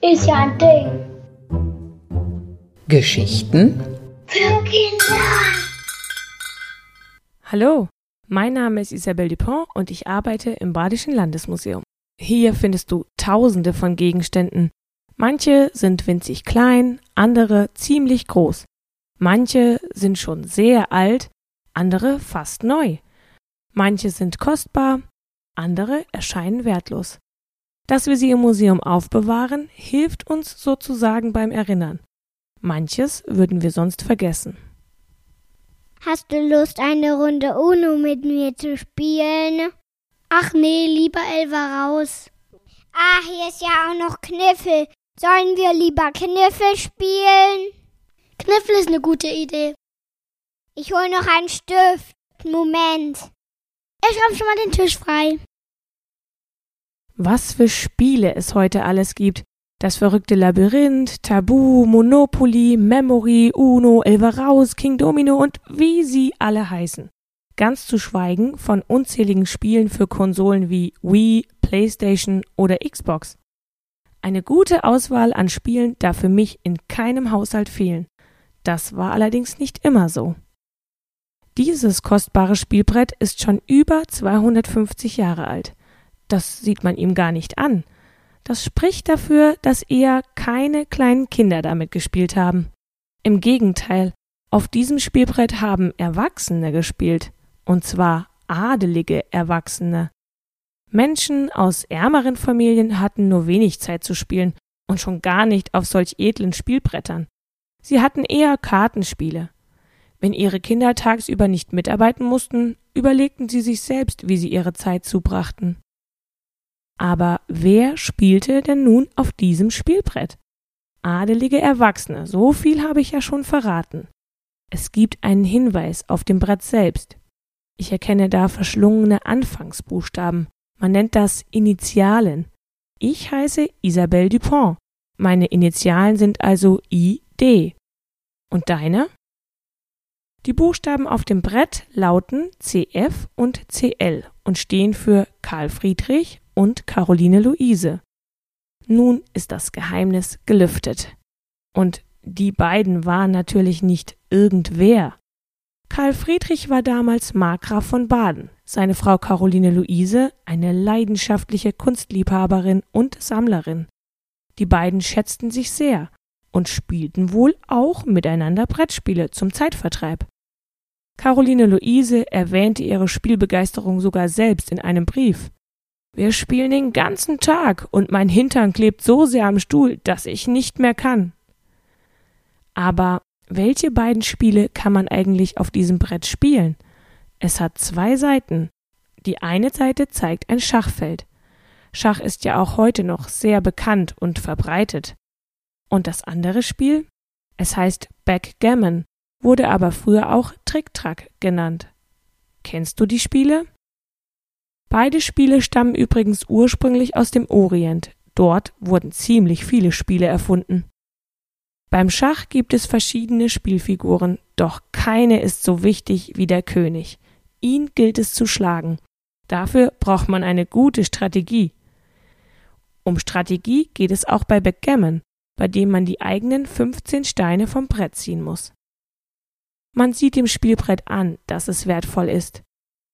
Ist ja ein Ding. Geschichten Für Kinder. Hallo, mein Name ist Isabelle Dupont und ich arbeite im Badischen Landesmuseum. Hier findest du tausende von Gegenständen. Manche sind winzig klein, andere ziemlich groß. Manche sind schon sehr alt, andere fast neu. Manche sind kostbar, andere erscheinen wertlos. Dass wir sie im Museum aufbewahren, hilft uns sozusagen beim Erinnern. Manches würden wir sonst vergessen. Hast du Lust, eine Runde Uno mit mir zu spielen? Ach nee, lieber Elva raus. Ah, hier ist ja auch noch Kniffel. Sollen wir lieber Kniffel spielen? Kniffel ist eine gute Idee. Ich hol noch einen Stift. Moment. Ich räume schon mal den Tisch frei. Was für Spiele es heute alles gibt. Das verrückte Labyrinth, Tabu, Monopoly, Memory, Uno, Elva Raus, King Domino und wie sie alle heißen. Ganz zu schweigen von unzähligen Spielen für Konsolen wie Wii, PlayStation oder Xbox. Eine gute Auswahl an Spielen darf für mich in keinem Haushalt fehlen. Das war allerdings nicht immer so. Dieses kostbare Spielbrett ist schon über 250 Jahre alt. Das sieht man ihm gar nicht an. Das spricht dafür, dass eher keine kleinen Kinder damit gespielt haben. Im Gegenteil, auf diesem Spielbrett haben Erwachsene gespielt, und zwar adelige Erwachsene. Menschen aus ärmeren Familien hatten nur wenig Zeit zu spielen und schon gar nicht auf solch edlen Spielbrettern. Sie hatten eher Kartenspiele. Wenn ihre Kinder tagsüber nicht mitarbeiten mussten, überlegten sie sich selbst, wie sie ihre Zeit zubrachten. Aber wer spielte denn nun auf diesem Spielbrett? Adelige Erwachsene, so viel habe ich ja schon verraten. Es gibt einen Hinweis auf dem Brett selbst. Ich erkenne da verschlungene Anfangsbuchstaben. Man nennt das Initialen. Ich heiße Isabelle Dupont. Meine Initialen sind also ID. Und deine? Die Buchstaben auf dem Brett lauten CF und CL und stehen für Karl Friedrich und Caroline Luise. Nun ist das Geheimnis gelüftet. Und die beiden waren natürlich nicht irgendwer. Karl Friedrich war damals Markgraf von Baden, seine Frau Caroline Luise eine leidenschaftliche Kunstliebhaberin und Sammlerin. Die beiden schätzten sich sehr und spielten wohl auch miteinander Brettspiele zum Zeitvertreib. Caroline Luise erwähnte ihre Spielbegeisterung sogar selbst in einem Brief. Wir spielen den ganzen Tag und mein Hintern klebt so sehr am Stuhl, dass ich nicht mehr kann. Aber welche beiden Spiele kann man eigentlich auf diesem Brett spielen? Es hat zwei Seiten. Die eine Seite zeigt ein Schachfeld. Schach ist ja auch heute noch sehr bekannt und verbreitet. Und das andere Spiel? Es heißt Backgammon, wurde aber früher auch Trick-Track genannt. Kennst du die Spiele? Beide Spiele stammen übrigens ursprünglich aus dem Orient. Dort wurden ziemlich viele Spiele erfunden. Beim Schach gibt es verschiedene Spielfiguren, doch keine ist so wichtig wie der König. Ihn gilt es zu schlagen. Dafür braucht man eine gute Strategie. Um Strategie geht es auch bei Backgammon, bei dem man die eigenen 15 Steine vom Brett ziehen muss. Man sieht dem Spielbrett an, dass es wertvoll ist.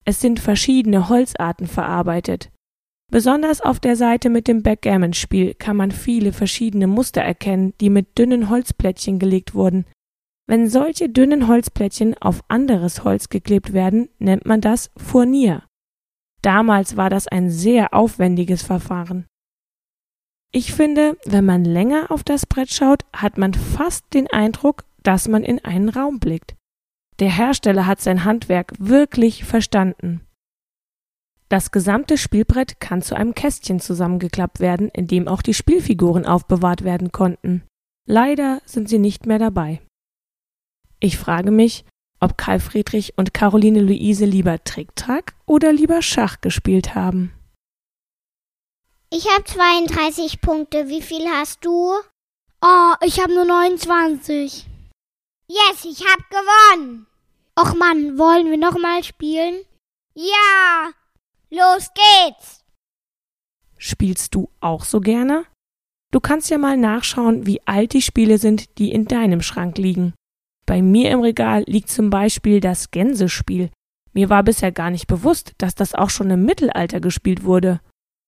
Es sind verschiedene Holzarten verarbeitet. Besonders auf der Seite mit dem Backgammon-Spiel kann man viele verschiedene Muster erkennen, die mit dünnen Holzplättchen gelegt wurden. Wenn solche dünnen Holzplättchen auf anderes Holz geklebt werden, nennt man das Furnier. Damals war das ein sehr aufwendiges Verfahren. Ich finde, wenn man länger auf das Brett schaut, hat man fast den Eindruck, dass man in einen Raum blickt. Der Hersteller hat sein Handwerk wirklich verstanden. Das gesamte Spielbrett kann zu einem Kästchen zusammengeklappt werden, in dem auch die Spielfiguren aufbewahrt werden konnten. Leider sind sie nicht mehr dabei. Ich frage mich, ob Karl Friedrich und Caroline Luise lieber Tricktrack oder lieber Schach gespielt haben. Ich habe 32 Punkte. Wie viel hast du? Oh, ich habe nur 29. Yes, ich hab gewonnen. Och Mann, wollen wir noch mal spielen? Ja, Los geht's! Spielst du auch so gerne? Du kannst ja mal nachschauen, wie alt die Spiele sind, die in deinem Schrank liegen. Bei mir im Regal liegt zum Beispiel das Gänsespiel. Mir war bisher gar nicht bewusst, dass das auch schon im Mittelalter gespielt wurde.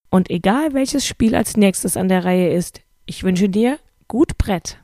Und egal welches Spiel als nächstes an der Reihe ist, ich wünsche dir gut Brett.